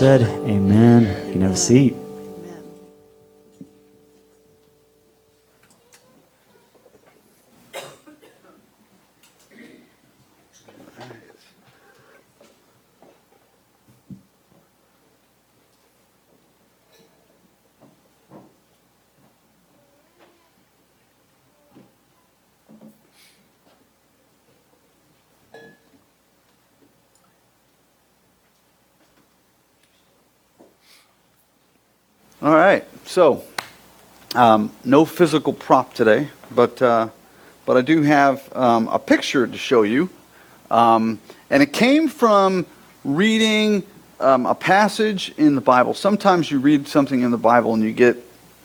said, Amen. You can have a seat. All right, so um, no physical prop today, but uh, but I do have um, a picture to show you, um, and it came from reading um, a passage in the Bible. Sometimes you read something in the Bible and you get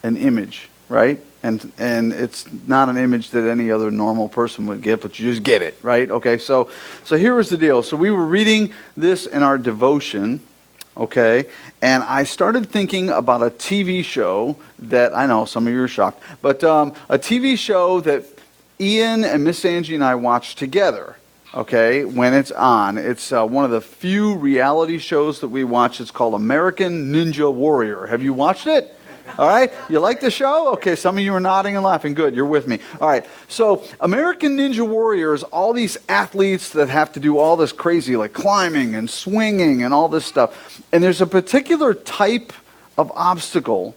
an image, right? And and it's not an image that any other normal person would get, but you just get it, right? Okay, so so here was the deal. So we were reading this in our devotion okay? And I started thinking about a TV show that I know some of you are shocked, but um, a TV show that Ian and Miss Angie and I watch together. Okay, when it's on, it's uh, one of the few reality shows that we watch. It's called American Ninja Warrior. Have you watched it? All right, you like the show? Okay, some of you are nodding and laughing. Good, you're with me. All right, so American Ninja Warriors, all these athletes that have to do all this crazy, like climbing and swinging and all this stuff. And there's a particular type of obstacle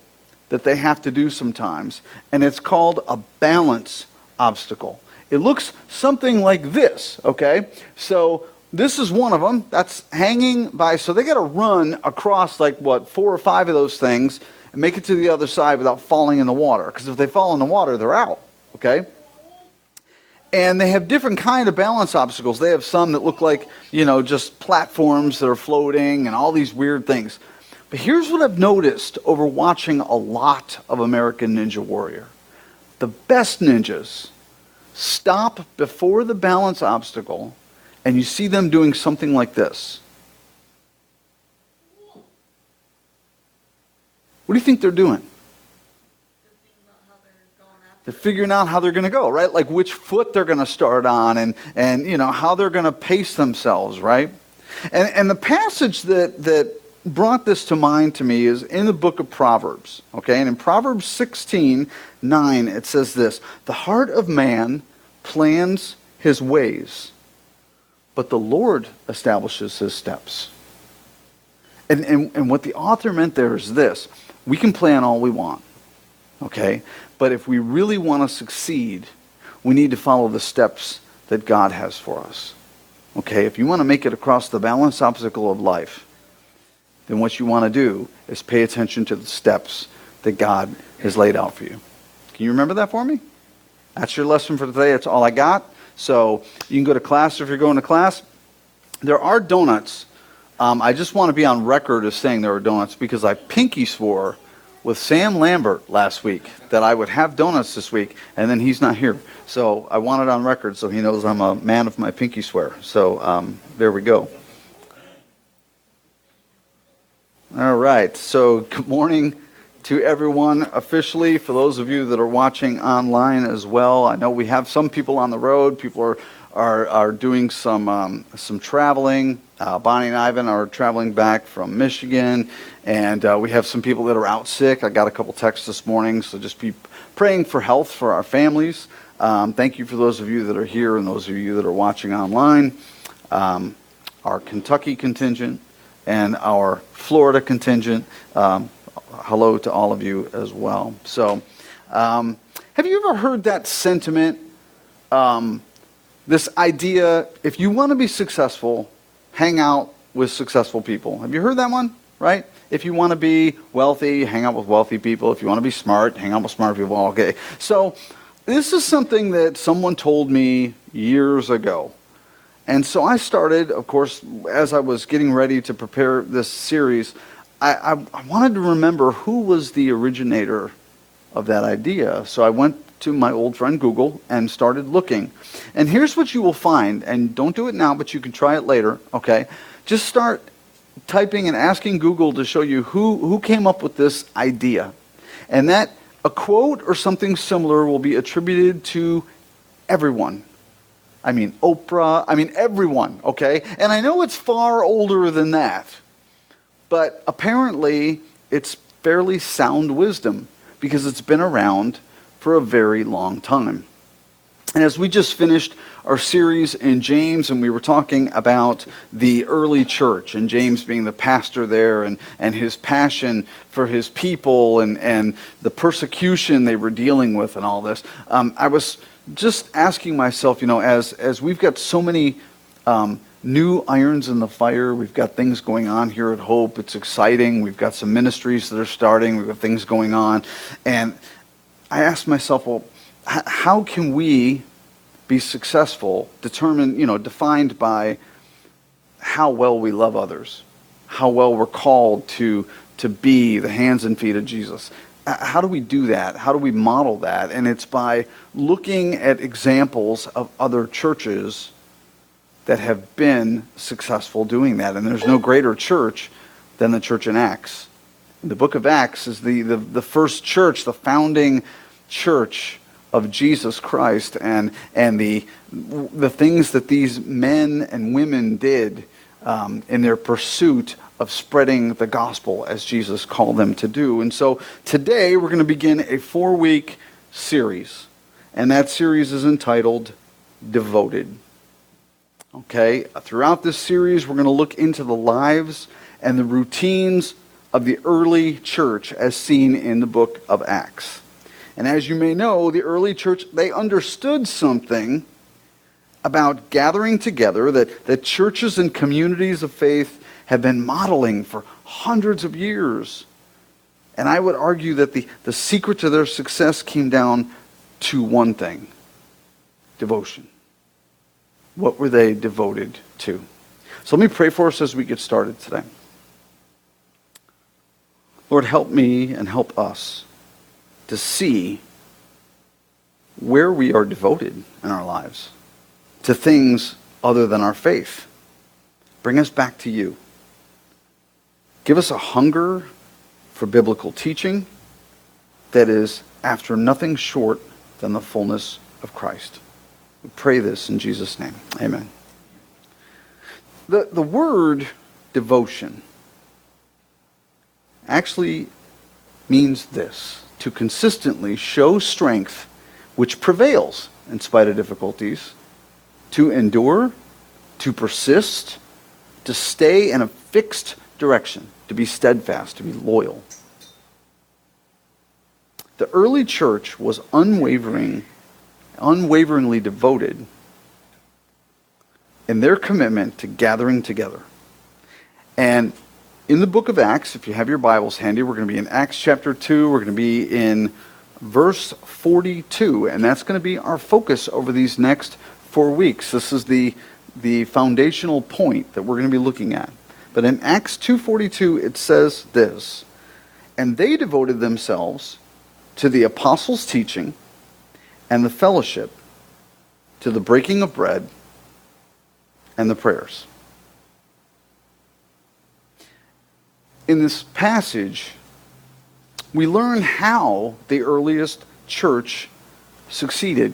that they have to do sometimes, and it's called a balance obstacle. It looks something like this, okay? So this is one of them. That's hanging by, so they got to run across like what, four or five of those things and make it to the other side without falling in the water. Because if they fall in the water, they're out, okay? And they have different kind of balance obstacles. They have some that look like, you know, just platforms that are floating and all these weird things. But here's what I've noticed over watching a lot of American Ninja Warrior. The best ninjas stop before the balance obstacle and you see them doing something like this. What do you think they're doing? They're figuring out how they're going to go, right? Like which foot they're going to start on and, and you know, how they're going to pace themselves, right? And, and the passage that, that brought this to mind to me is in the book of Proverbs, okay? And in Proverbs 16, 9, it says this The heart of man plans his ways, but the Lord establishes his steps. And, and, and what the author meant there is this we can plan all we want, okay? But if we really want to succeed, we need to follow the steps that God has for us. Okay? If you want to make it across the balance obstacle of life, then what you want to do is pay attention to the steps that God has laid out for you. Can you remember that for me? That's your lesson for today. That's all I got. So you can go to class if you're going to class. There are donuts um, I just want to be on record as saying there were donuts because I pinky swore with Sam Lambert last week that I would have donuts this week, and then he's not here. So I want it on record so he knows I'm a man of my pinky swear. So um, there we go. All right. So good morning to everyone officially. For those of you that are watching online as well, I know we have some people on the road. People are are, are doing some um, some traveling. Uh, Bonnie and Ivan are traveling back from Michigan, and uh, we have some people that are out sick. I got a couple texts this morning, so just be praying for health for our families. Um, thank you for those of you that are here and those of you that are watching online. Um, our Kentucky contingent and our Florida contingent. Um, hello to all of you as well. So, um, have you ever heard that sentiment? Um, this idea if you want to be successful, hang out with successful people. Have you heard that one? Right? If you want to be wealthy, hang out with wealthy people. If you want to be smart, hang out with smart people. Okay. So, this is something that someone told me years ago. And so I started, of course, as I was getting ready to prepare this series, I, I, I wanted to remember who was the originator of that idea. So I went to my old friend Google and started looking. And here's what you will find, and don't do it now, but you can try it later, okay? Just start typing and asking Google to show you who, who came up with this idea. And that a quote or something similar will be attributed to everyone. I mean, Oprah, I mean, everyone, okay? And I know it's far older than that. but apparently it's fairly sound wisdom because it's been around for a very long time. And as we just finished our series in James, and we were talking about the early church, and James being the pastor there, and, and his passion for his people, and, and the persecution they were dealing with, and all this, um, I was just asking myself, you know, as, as we've got so many um, new irons in the fire, we've got things going on here at Hope. It's exciting. We've got some ministries that are starting, we've got things going on. And I asked myself, well, how can we be successful, determined, you know, defined by how well we love others, how well we're called to, to be the hands and feet of Jesus. How do we do that? How do we model that? And it's by looking at examples of other churches that have been successful doing that. And there's no greater church than the church in Acts. The book of Acts is the, the, the first church, the founding church of Jesus Christ and, and the, the things that these men and women did um, in their pursuit of spreading the gospel as Jesus called them to do. And so today we're going to begin a four week series, and that series is entitled Devoted. Okay, throughout this series, we're going to look into the lives and the routines of the early church as seen in the book of Acts. And as you may know, the early church, they understood something about gathering together that, that churches and communities of faith have been modeling for hundreds of years. And I would argue that the, the secret to their success came down to one thing devotion. What were they devoted to? So let me pray for us as we get started today. Lord, help me and help us to see where we are devoted in our lives to things other than our faith. Bring us back to you. Give us a hunger for biblical teaching that is after nothing short than the fullness of Christ. We pray this in Jesus' name. Amen. The, the word devotion actually means this to consistently show strength which prevails in spite of difficulties, to endure, to persist, to stay in a fixed direction, to be steadfast, to be loyal. The early church was unwavering, unwaveringly devoted in their commitment to gathering together. And in the book of Acts, if you have your Bibles handy, we're going to be in Acts chapter 2. We're going to be in verse 42, and that's going to be our focus over these next four weeks. This is the, the foundational point that we're going to be looking at. But in Acts 2.42, it says this, And they devoted themselves to the apostles' teaching and the fellowship, to the breaking of bread and the prayers. In this passage, we learn how the earliest church succeeded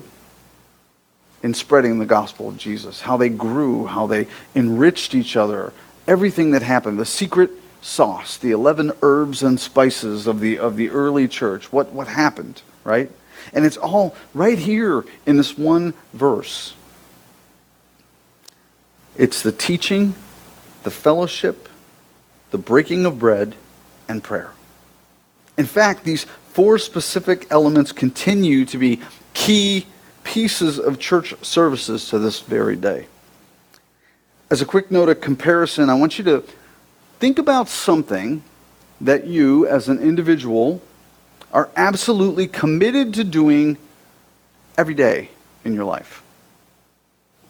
in spreading the gospel of Jesus, how they grew, how they enriched each other, everything that happened, the secret sauce, the 11 herbs and spices of the, of the early church, what, what happened, right? And it's all right here in this one verse. It's the teaching, the fellowship, the breaking of bread, and prayer. In fact, these four specific elements continue to be key pieces of church services to this very day. As a quick note of comparison, I want you to think about something that you, as an individual, are absolutely committed to doing every day in your life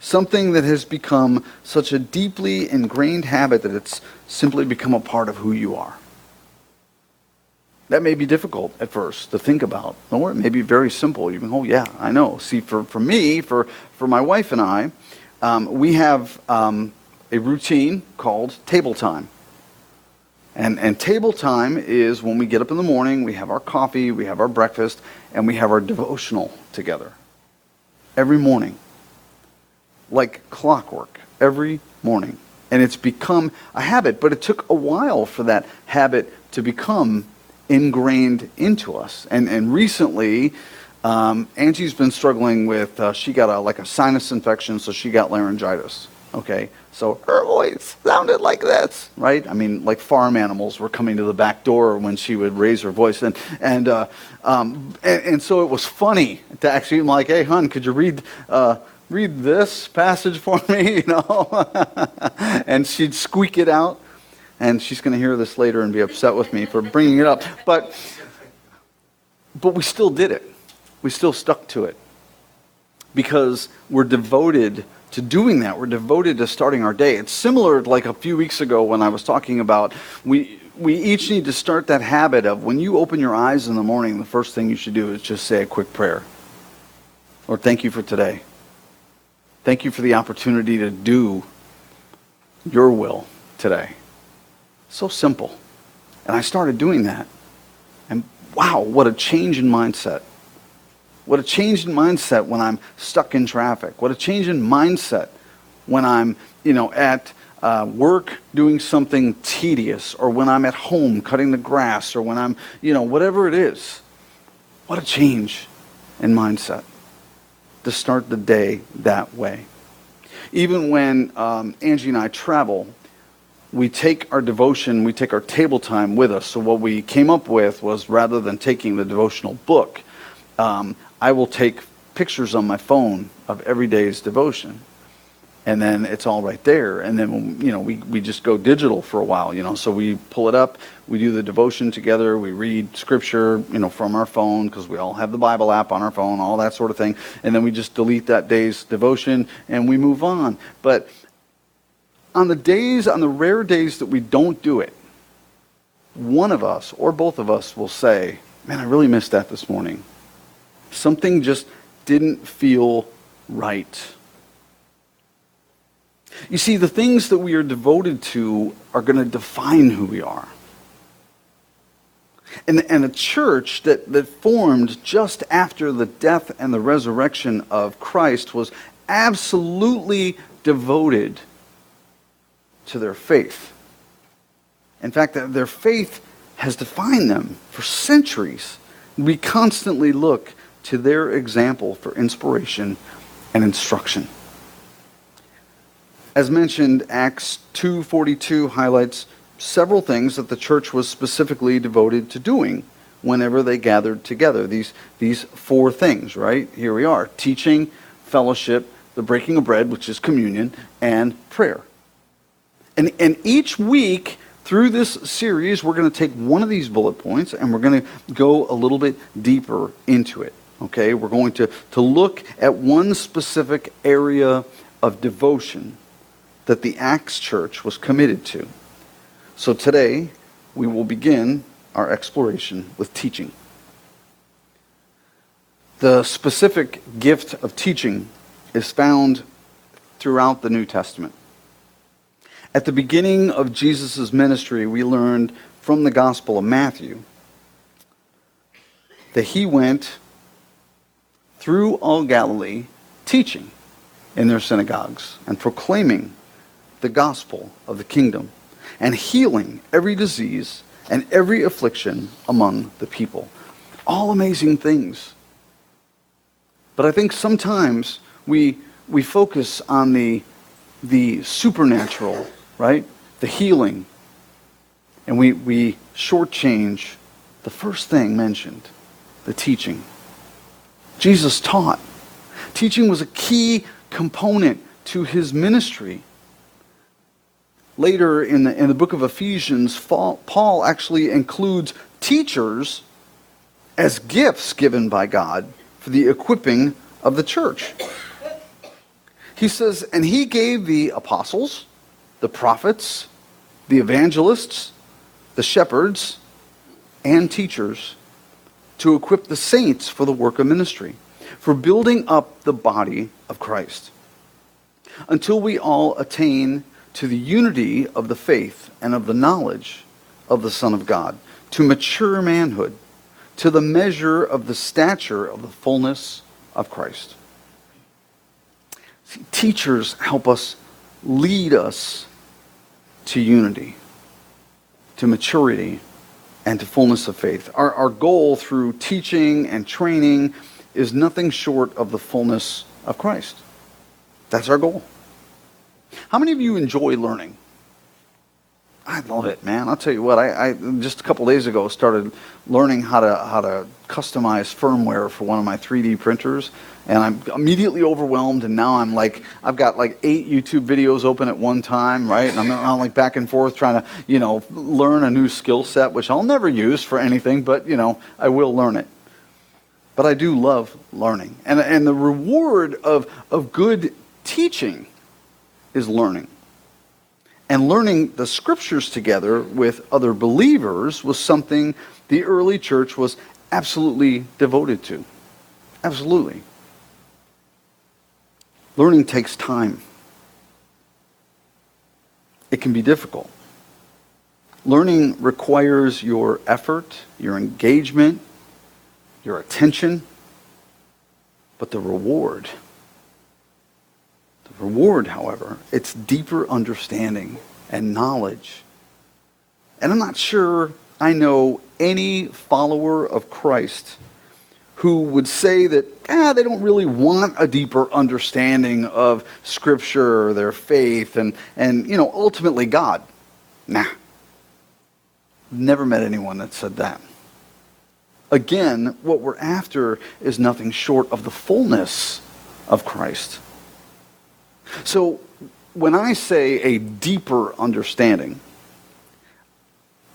something that has become such a deeply ingrained habit that it's simply become a part of who you are. That may be difficult at first to think about, or it may be very simple. You can, oh, yeah, I know. See, for, for me, for, for my wife and I, um, we have um, a routine called table time. And, and table time is when we get up in the morning, we have our coffee, we have our breakfast, and we have our devotional together. Every morning like clockwork every morning. and it's become a habit. But it took a while for that habit to become ingrained into us. And, and recently, um, Angie's been struggling with, uh, she got a, like a sinus infection, so she got laryngitis. Okay, so her voice sounded like this, right? I mean, like farm animals were coming to the back door when she would raise her voice, and and uh, um, and, and, so it was funny to actually like, hey, hun, could you read uh, read this passage for me? You know, and she'd squeak it out, and she's going to hear this later and be upset with me for bringing it up, but but we still did it. We still stuck to it because we're devoted to doing that. We're devoted to starting our day. It's similar like a few weeks ago when I was talking about we we each need to start that habit of when you open your eyes in the morning, the first thing you should do is just say a quick prayer. Lord, thank you for today. Thank you for the opportunity to do your will today. So simple. And I started doing that. And wow, what a change in mindset. What a change in mindset when I'm stuck in traffic. What a change in mindset when I'm, you know, at uh, work doing something tedious or when I'm at home cutting the grass or when I'm, you know, whatever it is. What a change in mindset to start the day that way. Even when um, Angie and I travel, we take our devotion, we take our table time with us. So what we came up with was rather than taking the devotional book, um, I will take pictures on my phone of every day's devotion. And then it's all right there. And then, you know, we, we just go digital for a while, you know. So we pull it up, we do the devotion together, we read scripture, you know, from our phone, because we all have the Bible app on our phone, all that sort of thing. And then we just delete that day's devotion and we move on. But on the days, on the rare days that we don't do it, one of us or both of us will say, Man, I really missed that this morning. Something just didn't feel right. You see, the things that we are devoted to are going to define who we are. And, and a church that, that formed just after the death and the resurrection of Christ was absolutely devoted to their faith. In fact, their faith has defined them for centuries. We constantly look to their example for inspiration and instruction. As mentioned, Acts 2:42 highlights several things that the church was specifically devoted to doing whenever they gathered together. These these four things, right? Here we are: teaching, fellowship, the breaking of bread, which is communion, and prayer. And and each week through this series, we're going to take one of these bullet points and we're going to go a little bit deeper into it. Okay, we're going to, to look at one specific area of devotion that the Acts church was committed to. So today, we will begin our exploration with teaching. The specific gift of teaching is found throughout the New Testament. At the beginning of Jesus' ministry, we learned from the Gospel of Matthew that he went through all Galilee, teaching in their synagogues and proclaiming the gospel of the kingdom and healing every disease and every affliction among the people. All amazing things. But I think sometimes we, we focus on the, the supernatural, right? The healing. And we, we shortchange the first thing mentioned, the teaching. Jesus taught. Teaching was a key component to his ministry. Later in the, in the book of Ephesians, Paul actually includes teachers as gifts given by God for the equipping of the church. He says, and he gave the apostles, the prophets, the evangelists, the shepherds, and teachers to equip the saints for the work of ministry, for building up the body of Christ, until we all attain to the unity of the faith and of the knowledge of the Son of God, to mature manhood, to the measure of the stature of the fullness of Christ. See, teachers help us lead us to unity, to maturity, and to fullness of faith. Our, our goal through teaching and training is nothing short of the fullness of Christ. That's our goal. How many of you enjoy learning? I love it, man. I'll tell you what. I, I just a couple days ago started learning how to how to customize firmware for one of my 3D printers, and I'm immediately overwhelmed. And now I'm like, I've got like eight YouTube videos open at one time, right? And I'm, I'm like back and forth trying to, you know, learn a new skill set, which I'll never use for anything, but you know, I will learn it. But I do love learning, and and the reward of of good teaching is learning. And learning the scriptures together with other believers was something the early church was absolutely devoted to. Absolutely. Learning takes time. It can be difficult. Learning requires your effort, your engagement, your attention, but the reward reward, however, it's deeper understanding and knowledge. And I'm not sure I know any follower of Christ who would say that ah, they don't really want a deeper understanding of Scripture their faith and, and you know, ultimately God. Nah. Never met anyone that said that. Again, what we're after is nothing short of the fullness of Christ. So when I say a deeper understanding,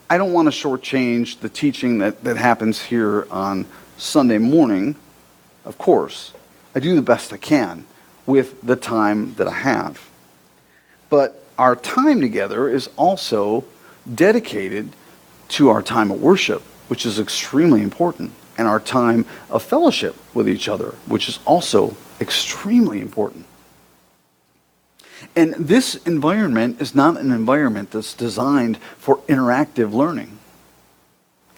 I don't want to shortchange the teaching that, that happens here on Sunday morning, of course. I do the best I can with the time that I have. But our time together is also dedicated to our time of worship, which is extremely important, and our time of fellowship with each other, which is also extremely important. And this environment is not an environment that's designed for interactive learning.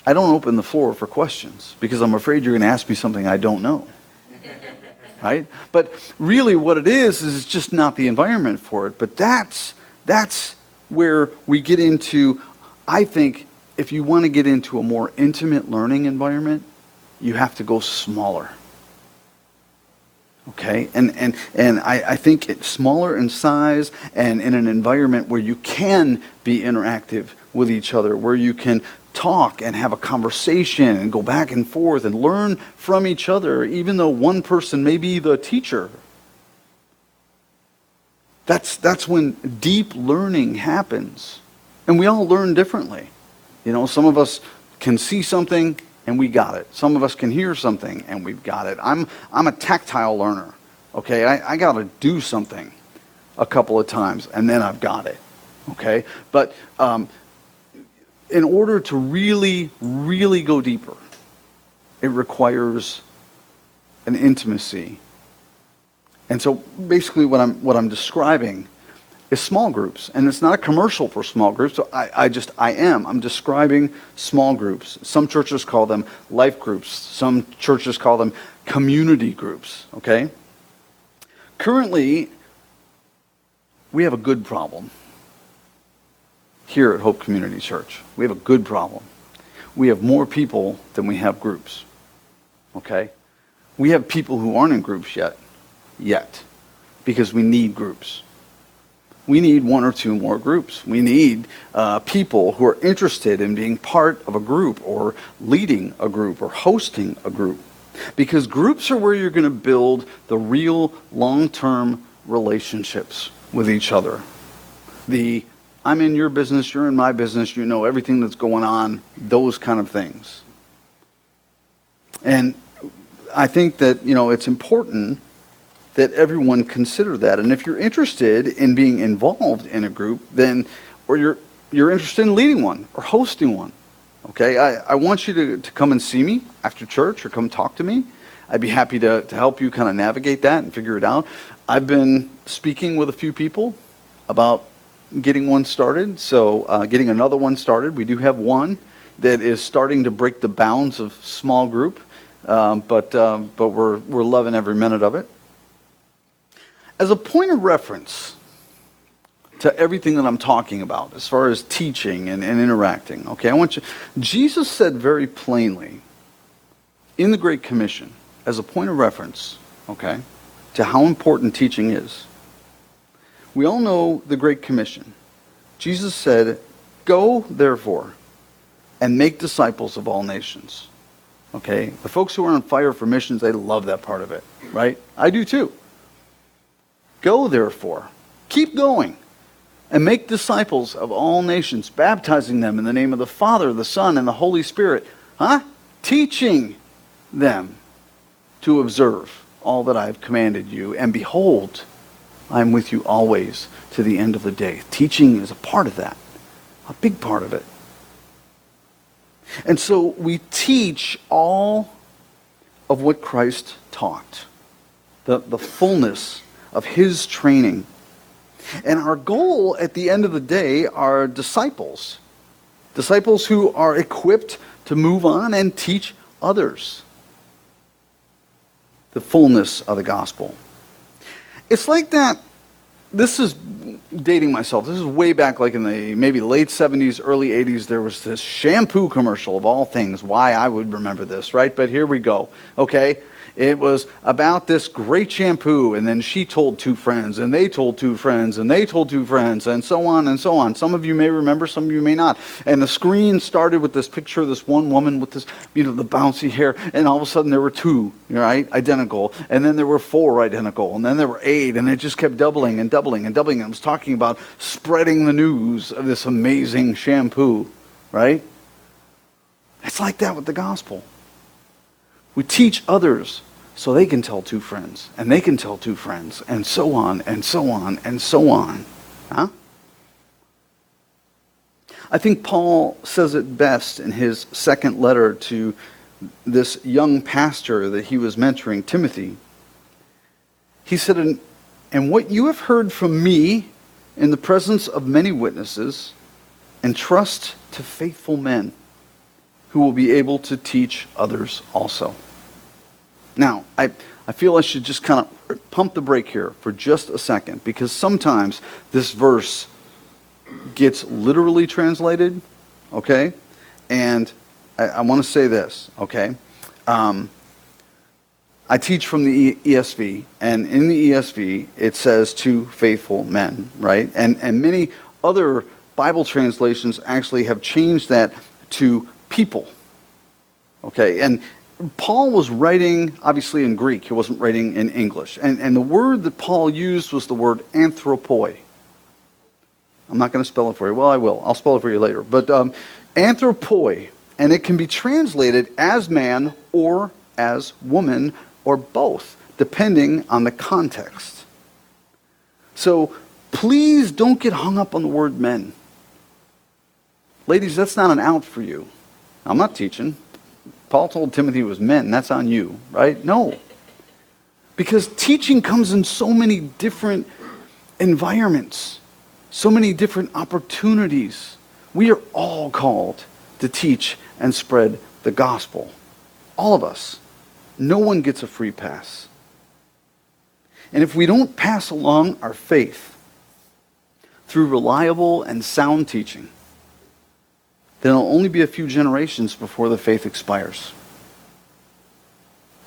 I don't open the floor for questions because I'm afraid you're going to ask me something I don't know. right? But really what it is is it's just not the environment for it, but that's that's where we get into I think if you want to get into a more intimate learning environment, you have to go smaller. Okay, and, and, and I, I think it's smaller in size and in an environment where you can be interactive with each other, where you can talk and have a conversation and go back and forth and learn from each other, even though one person may be the teacher. That's, that's when deep learning happens. And we all learn differently. You know, some of us can see something and we got it. Some of us can hear something and we've got it. I'm, I'm a tactile learner. Okay, I, I got to do something a couple of times and then I've got it. Okay, but um, in order to really, really go deeper, it requires an intimacy. And so basically, what I'm, what I'm describing is small groups. And it's not a commercial for small groups. So I, I just, I am. I'm describing small groups. Some churches call them life groups. Some churches call them community groups, okay? Currently, we have a good problem here at Hope Community Church. We have a good problem. We have more people than we have groups, okay? We have people who aren't in groups yet, yet, because we need groups we need one or two more groups. We need uh, people who are interested in being part of a group or leading a group or hosting a group. Because groups are where you're going to build the real long term relationships with each other. The I'm in your business, you're in my business, you know everything that's going on, those kind of things. And I think that, you know, it's important that everyone consider that. And if you're interested in being involved in a group, then, or you're, you're interested in leading one or hosting one, okay, I, I want you to, to come and see me after church or come talk to me. I'd be happy to, to help you kind of navigate that and figure it out. I've been speaking with a few people about getting one started, so uh, getting another one started. We do have one that is starting to break the bounds of small group, um, but, um, but we're, we're loving every minute of it. As a point of reference, to everything that I'm talking about as far as teaching and, and interacting. Okay, I want you. Jesus said very plainly in the Great Commission, as a point of reference, okay, to how important teaching is. We all know the Great Commission. Jesus said, Go, therefore, and make disciples of all nations. Okay? The folks who are on fire for missions, they love that part of it, right? I do too. Go, therefore, keep going, and make disciples of all nations, baptizing them in the name of the Father, the Son, and the Holy Spirit. Huh? Teaching them to observe all that I have commanded you. And behold, I am with you always to the end of the day. Teaching is a part of that, a big part of it. And so we teach all of what Christ taught, the, the fullness of his training. And our goal at the end of the day are disciples, disciples who are equipped to move on and teach others the fullness of the gospel. It's like that. This is dating myself. This is way back, like in the maybe late 70s, early 80s. There was this shampoo commercial of all things. Why I would remember this, right? But here we go. Okay. It was about this great shampoo, and then she told two friends, and they told two friends, and they told two friends, and so on and so on. Some of you may remember, some of you may not. And the screen started with this picture of this one woman with this, you know, the bouncy hair, and all of a sudden there were two, right, identical, and then there were four identical, and then there were eight, and it just kept doubling and doubling and doubling. And it was talking about spreading the news of this amazing shampoo, right? It's like that with the gospel. We teach others so they can tell two friends, and they can tell two friends, and so on, and so on, and so on. Huh? I think Paul says it best in his second letter to this young pastor that he was mentoring, Timothy. He said, And what you have heard from me in the presence of many witnesses, entrust to faithful men who will be able to teach others also. Now, I, I feel I should just kind of pump the brake here for just a second because sometimes this verse gets literally translated, okay? And I, I want to say this, okay? Um, I teach from the ESV, and in the ESV it says two faithful men, right? And, and many other Bible translations actually have changed that to people. Okay, and Paul was writing, obviously, in Greek. He wasn't writing in English. And, and the word that Paul used was the word anthropoi. I'm not going to spell it for you. Well, I will. I'll spell it for you later. But um, anthropoi, and it can be translated as man or as woman or both, depending on the context. So please don't get hung up on the word men. Ladies, that's not an out for you. I'm not teaching. Paul told Timothy it was men. That's on you, right? No. Because teaching comes in so many different environments, so many different opportunities. We are all called to teach and spread the gospel. All of us. No one gets a free pass. And if we don't pass along our faith through reliable and sound teaching, then it'll only be a few generations before the faith expires.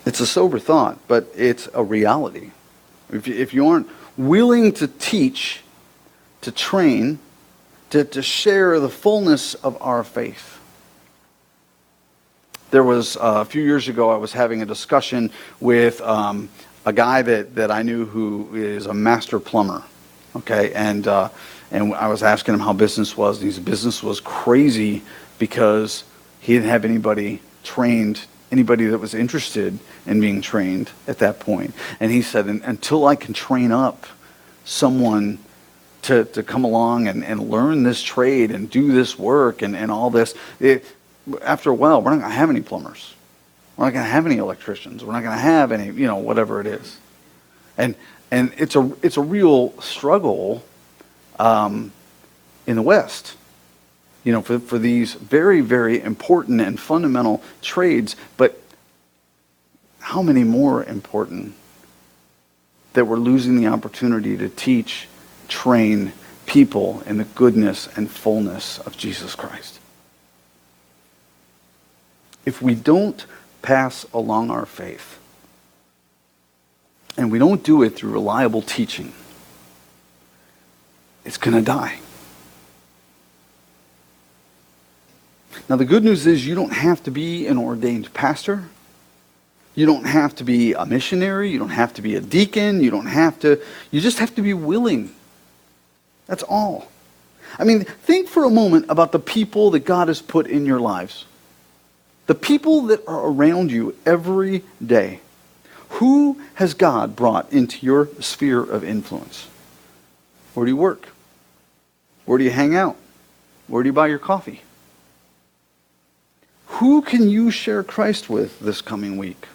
It's a sober thought, but it's a reality. If you, if you aren't willing to teach, to train, to, to share the fullness of our faith, there was uh, a few years ago, I was having a discussion with um, a guy that, that I knew who is a master plumber. Okay, and uh, and I was asking him how business was, and his business was crazy because he didn't have anybody trained, anybody that was interested in being trained at that point. And he said, until I can train up someone to, to come along and, and learn this trade and do this work and, and all this, it, after a while, we're not going to have any plumbers. We're not going to have any electricians. We're not going to have any, you know, whatever it is. And, and it's, a, it's a real struggle um, in the West, you know, for, for these very, very important and fundamental trades. But how many more important that we're losing the opportunity to teach, train, people in the goodness and fullness of Jesus Christ. If we don't pass along our faith, and we don't do it through reliable teaching, it's going to die. Now, the good news is you don't have to be an ordained pastor. You don't have to be a missionary. You don't have to be a deacon. You don't have to, you just have to be willing. That's all. I mean, think for a moment about the people that God has put in your lives. The people that are around you every day. Who has God brought into your sphere of influence? Where do you work? Where do you hang out? Where do you buy your coffee? Who can you share Christ with this coming week?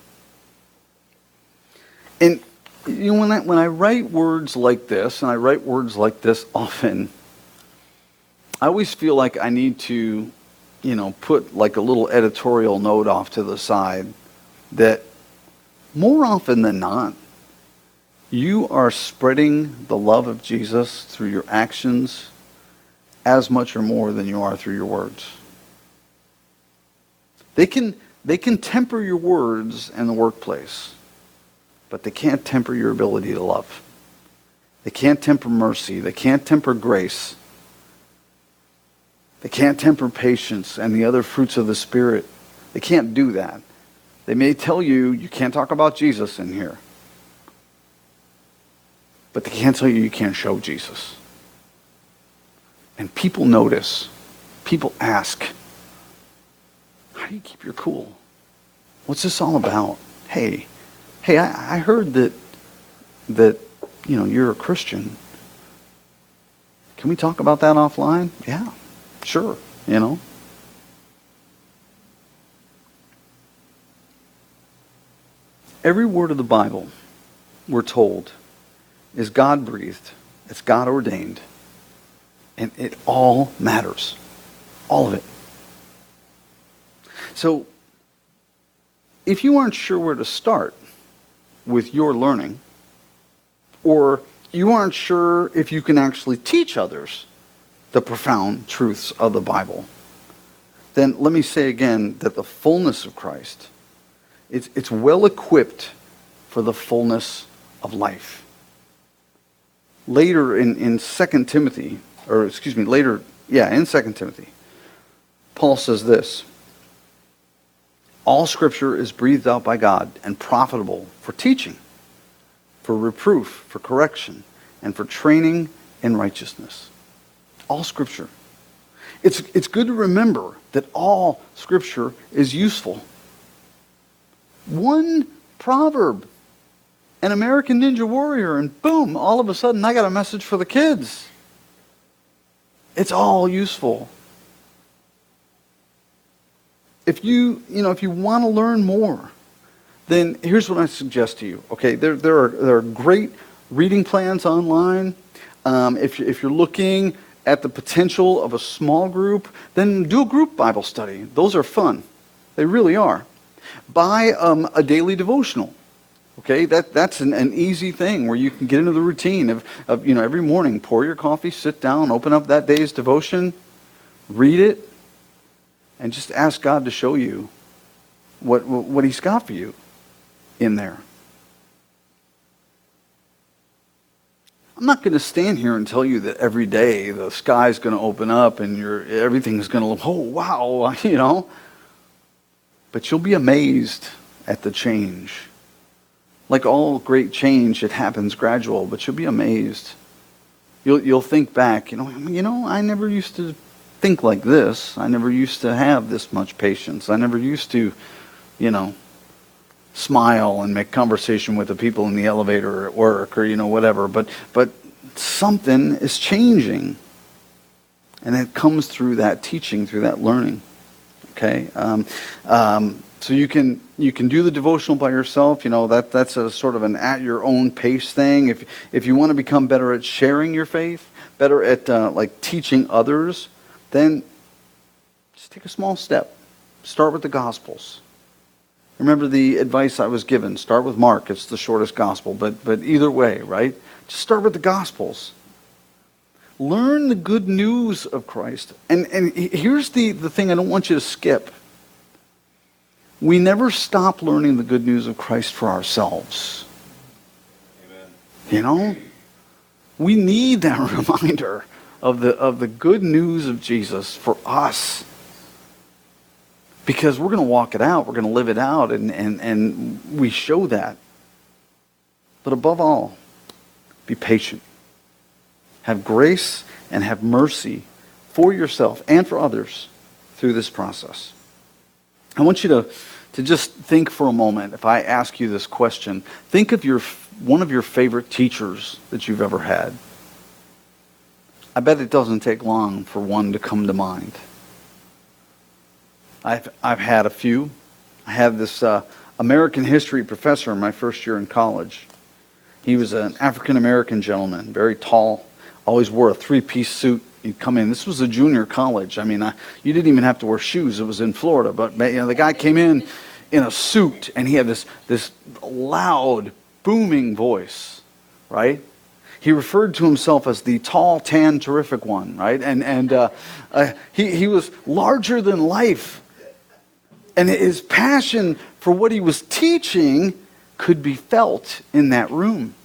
And you know, when I, when I write words like this, and I write words like this often, I always feel like I need to, you know, put like a little editorial note off to the side that more often than not, you are spreading the love of Jesus through your actions as much or more than you are through your words. They can, they can temper your words in the workplace, but they can't temper your ability to love. They can't temper mercy. They can't temper grace. They can't temper patience and the other fruits of the Spirit. They can't do that. They may tell you you can't talk about Jesus in here, but they can't tell you you can't show Jesus. And people notice, people ask, how do you keep your cool? What's this all about? Hey, hey, I, I heard that that you know you're a Christian. Can we talk about that offline? Yeah, sure. You know. Every word of the Bible, we're told, is God breathed. It's God ordained. And it all matters. All of it. So, if you aren't sure where to start with your learning, or you aren't sure if you can actually teach others the profound truths of the Bible, then let me say again that the fullness of Christ, it's, it's well equipped for the fullness of life. Later in, in 2 Timothy, or excuse me, later, yeah, in 2 Timothy, Paul says this All scripture is breathed out by God and profitable for teaching, for reproof, for correction, and for training in righteousness. All scripture. It's, it's good to remember that all scripture is useful. One proverb, an American Ninja Warrior, and boom, all of a sudden I got a message for the kids. It's all useful. If you, you know, if you want to learn more, then here's what I suggest to you. Okay, there, there, are, there are great reading plans online. Um, if, if you're looking at the potential of a small group, then do a group Bible study. Those are fun. They really are. Buy um, a daily devotional. Okay, that, that's an, an easy thing where you can get into the routine of, of, you know, every morning, pour your coffee, sit down, open up that day's devotion, read it, and just ask God to show you what, what He's got for you in there. I'm not going to stand here and tell you that every day the sky's going to open up and your everything's going to look, oh, wow, you know. But you'll be amazed at the change. Like all great change, it happens gradual, but you'll be amazed. You'll, you'll think back, you know, you know, I never used to think like this. I never used to have this much patience. I never used to, you know, smile and make conversation with the people in the elevator or at work or you know whatever but but something is changing and it comes through that teaching through that learning okay um, um, so you can you can do the devotional by yourself you know that that's a sort of an at your own pace thing if if you want to become better at sharing your faith better at uh, like teaching others then just take a small step start with the gospels Remember the advice I was given. Start with Mark. It's the shortest gospel. But, but either way, right? Just start with the gospels. learn the good news of Christ. And, and here's the, the thing I don't want you to skip. We never stop learning the good news of Christ for ourselves. Amen. You know? We need that reminder of the, of the good news of Jesus for us. Because we're going to walk it out, we're going to live it out, and, and, and we show that. But above all, be patient. Have grace and have mercy for yourself and for others through this process. I want you to, to just think for a moment, if I ask you this question, think of your, one of your favorite teachers that you've ever had. I bet it doesn't take long for one to come to mind. I've, I've had a few. I had this uh, American history professor in my first year in college. He was an African American gentleman, very tall, always wore a three piece suit. He'd come in. This was a junior college. I mean, I, you didn't even have to wear shoes. It was in Florida. But you know, the guy came in in a suit and he had this, this loud, booming voice, right? He referred to himself as the tall, tan, terrific one, right? And, and uh, uh, he, he was larger than life. And his passion for what he was teaching could be felt in that room,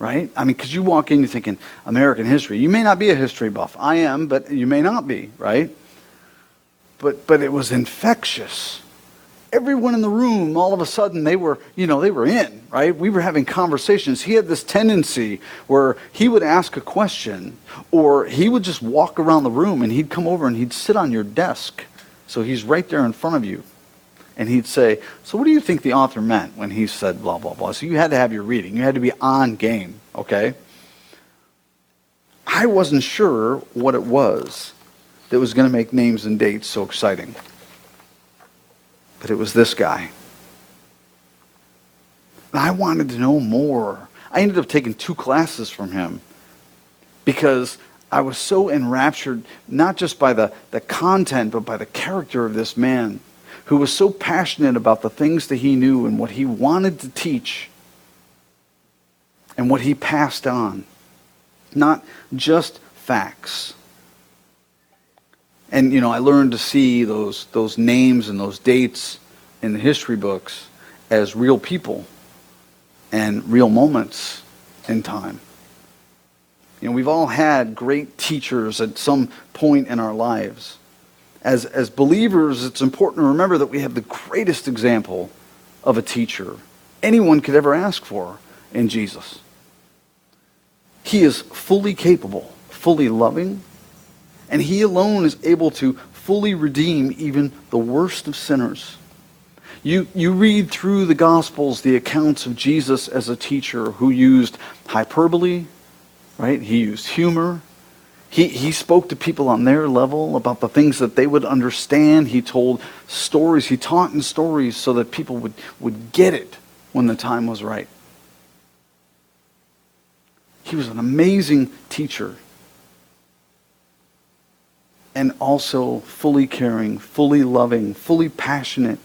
right? I mean, because you walk in, you're thinking American history. You may not be a history buff. I am, but you may not be, right? But, but it was infectious everyone in the room all of a sudden they were you know they were in right we were having conversations he had this tendency where he would ask a question or he would just walk around the room and he'd come over and he'd sit on your desk so he's right there in front of you and he'd say so what do you think the author meant when he said blah blah blah? So you had to have your reading. You had to be on game okay? I wasn't sure what it was that was going to make names and dates so exciting. But it was this guy. And I wanted to know more. I ended up taking two classes from him because I was so enraptured, not just by the, the content, but by the character of this man who was so passionate about the things that he knew and what he wanted to teach and what he passed on. Not just facts. And, you know, I learned to see those, those names and those dates in the history books as real people and real moments in time. You know, we've all had great teachers at some point in our lives. As, as believers, it's important to remember that we have the greatest example of a teacher anyone could ever ask for in Jesus. He is fully capable, fully loving, and he alone is able to fully redeem even the worst of sinners. You, you read through the Gospels the accounts of Jesus as a teacher who used hyperbole, right? He used humor. He, he spoke to people on their level about the things that they would understand. He told stories. He taught in stories so that people would, would get it when the time was right. He was an amazing teacher and also fully caring, fully loving, fully passionate.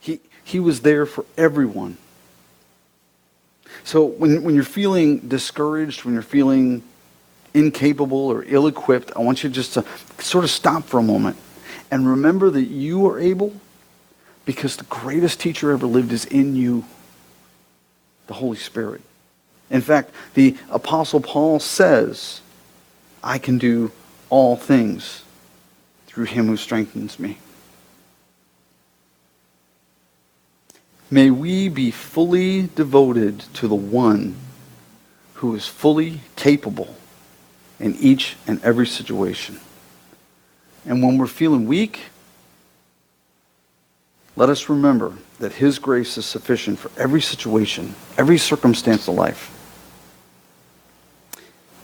He, he was there for everyone. So when, when you're feeling discouraged, when you're feeling incapable or ill equipped, I want you just to sort of stop for a moment and remember that you are able because the greatest teacher ever lived is in you the Holy Spirit. In fact, the Apostle Paul says, I can do all things through him who strengthens me. May we be fully devoted to the one who is fully capable in each and every situation. And when we're feeling weak, let us remember that His grace is sufficient for every situation, every circumstance of life.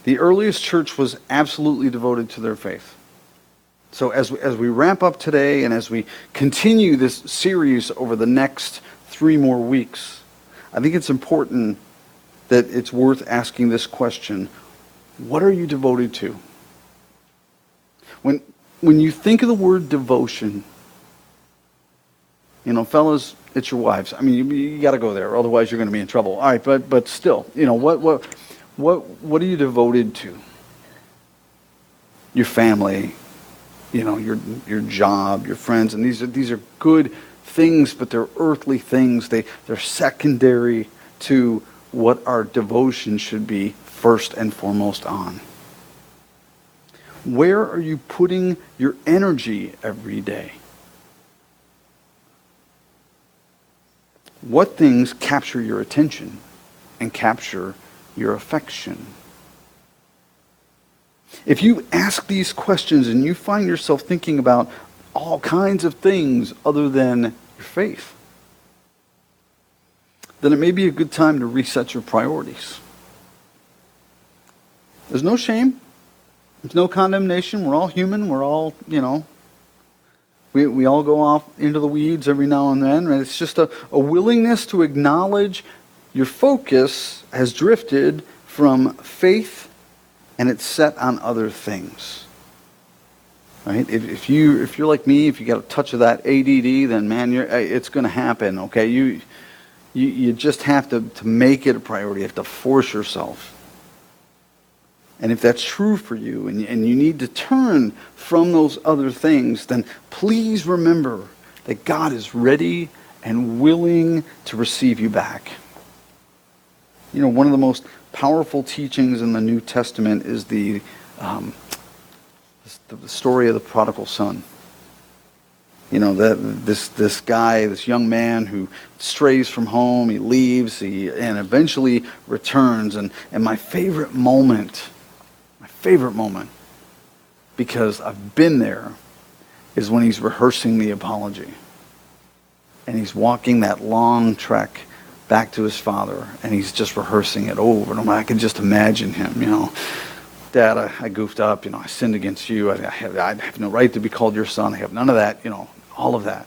The earliest church was absolutely devoted to their faith. So as we, as we wrap up today and as we continue this series over the next three more weeks, I think it's important that it's worth asking this question. What are you devoted to? When, when you think of the word devotion, you know, fellas, it's your wives. I mean, you, you got to go there, otherwise you're going to be in trouble. All right, but but still, you know, what what What, what are you devoted to? Your family, you know, your, your job, your friends, and these are, these are good things, but they're earthly things. They, they're secondary to what our devotion should be first and foremost on. Where are you putting your energy every day? What things capture your attention and capture your affection? If you ask these questions and you find yourself thinking about all kinds of things other than your faith, then it may be a good time to reset your priorities. There's no shame. There's no condemnation. We're all human. We're all, you know, we, we all go off into the weeds every now and then. And it's just a, a willingness to acknowledge your focus has drifted from faith and it's set on other things. Right? If, if you if you're like me, if you got a touch of that ADD, then man, you're, it's going to happen. Okay, you, you you just have to to make it a priority. You have to force yourself. And if that's true for you, and, and you need to turn from those other things, then please remember that God is ready and willing to receive you back. You know, one of the most powerful teachings in the New Testament is the, um, the story of the prodigal son. You know, that this, this guy, this young man who strays from home, he leaves, he, and eventually returns. And, and my favorite moment, favorite moment, because I've been there, is when he's rehearsing the apology. And he's walking that long trek back to his father, and he's just rehearsing it over and over. I can just imagine him, you know. Dad, I, I goofed up, you know, I sinned against you. I, I, have, I have no right to be called your son. I have none of that, you know, all of that.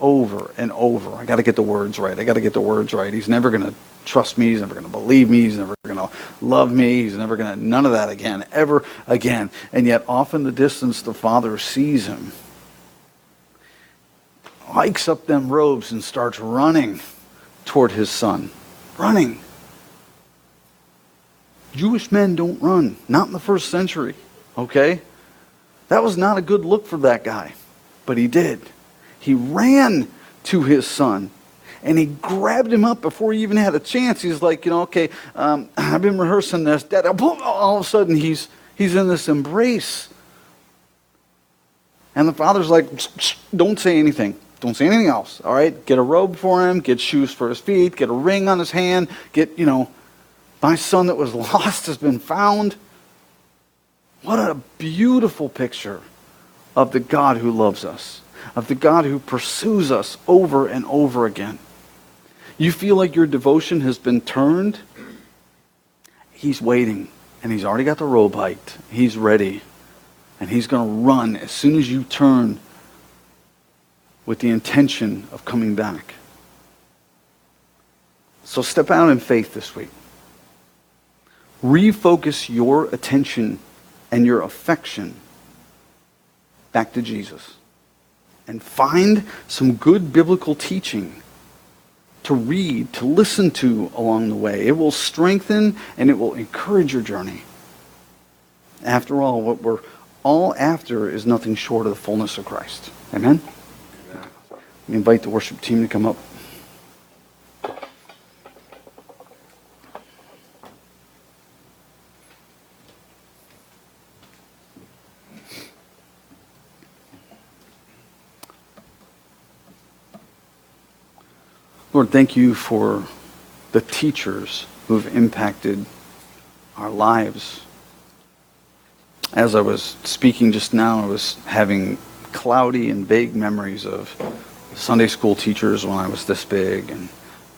Over and over. I got to get the words right. I got to get the words right. He's never going to trust me. He's never going to believe me. He's never going to love me. He's never going to, none of that again, ever again. And yet, off in the distance, the father sees him, hikes up them robes, and starts running toward his son. Running. Jewish men don't run, not in the first century, okay? That was not a good look for that guy, but he did. He ran to his son and he grabbed him up before he even had a chance. He's like, you know, okay, um, I've been rehearsing this. Dad, all of a sudden he's, he's in this embrace. And the father's like, don't say anything. Don't say anything else. All right? Get a robe for him, get shoes for his feet, get a ring on his hand, get, you know, my son that was lost has been found. What a beautiful picture of the God who loves us, of the God who pursues us over and over again. You feel like your devotion has been turned? He's waiting, and he's already got the robe hiked. He's ready, and he's going to run as soon as you turn with the intention of coming back. So step out in faith this week. Refocus your attention and your affection back to Jesus. And find some good biblical teaching to read, to listen to along the way. It will strengthen and it will encourage your journey. After all, what we're all after is nothing short of the fullness of Christ. Amen? We invite the worship team to come up. Lord, thank you for the teachers who've impacted our lives. As I was speaking just now, I was having cloudy and vague memories of Sunday school teachers when I was this big, and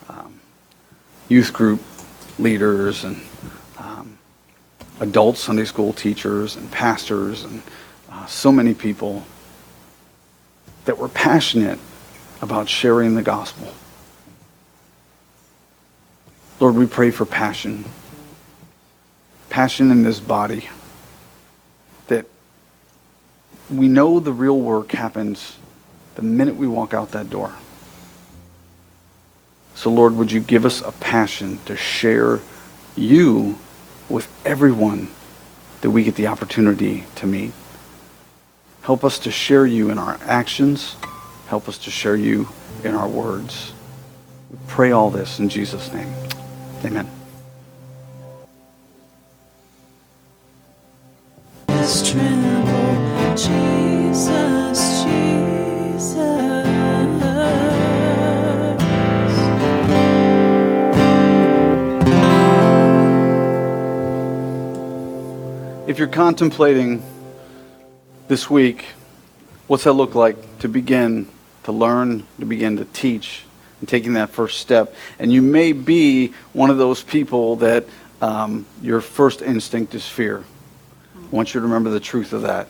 um, youth group leaders, and um, adult Sunday school teachers, and pastors, and uh, so many people that were passionate about sharing the gospel. Lord, we pray for passion. Passion in this body. That we know the real work happens the minute we walk out that door. So, Lord, would you give us a passion to share you with everyone that we get the opportunity to meet. Help us to share you in our actions. Help us to share you in our words. We pray all this in Jesus' name. Amen. Just tremble, Jesus, Jesus. If you're contemplating this week, what's that look like to begin to learn, to begin to teach, and taking that first step? And you may be one of those people that um, your first instinct is fear. I want you to remember the truth of that,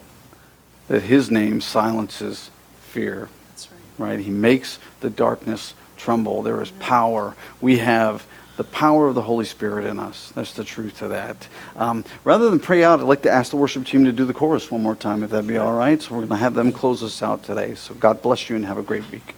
that His name silences fear, That's right. right? He makes the darkness tremble. There is power. We have the power of the Holy Spirit in us. That's the truth to that. Um, rather than pray out, I'd like to ask the worship team to do the chorus one more time, if that'd be all right. So we're going to have them close us out today. So God bless you and have a great week.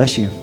Bless you.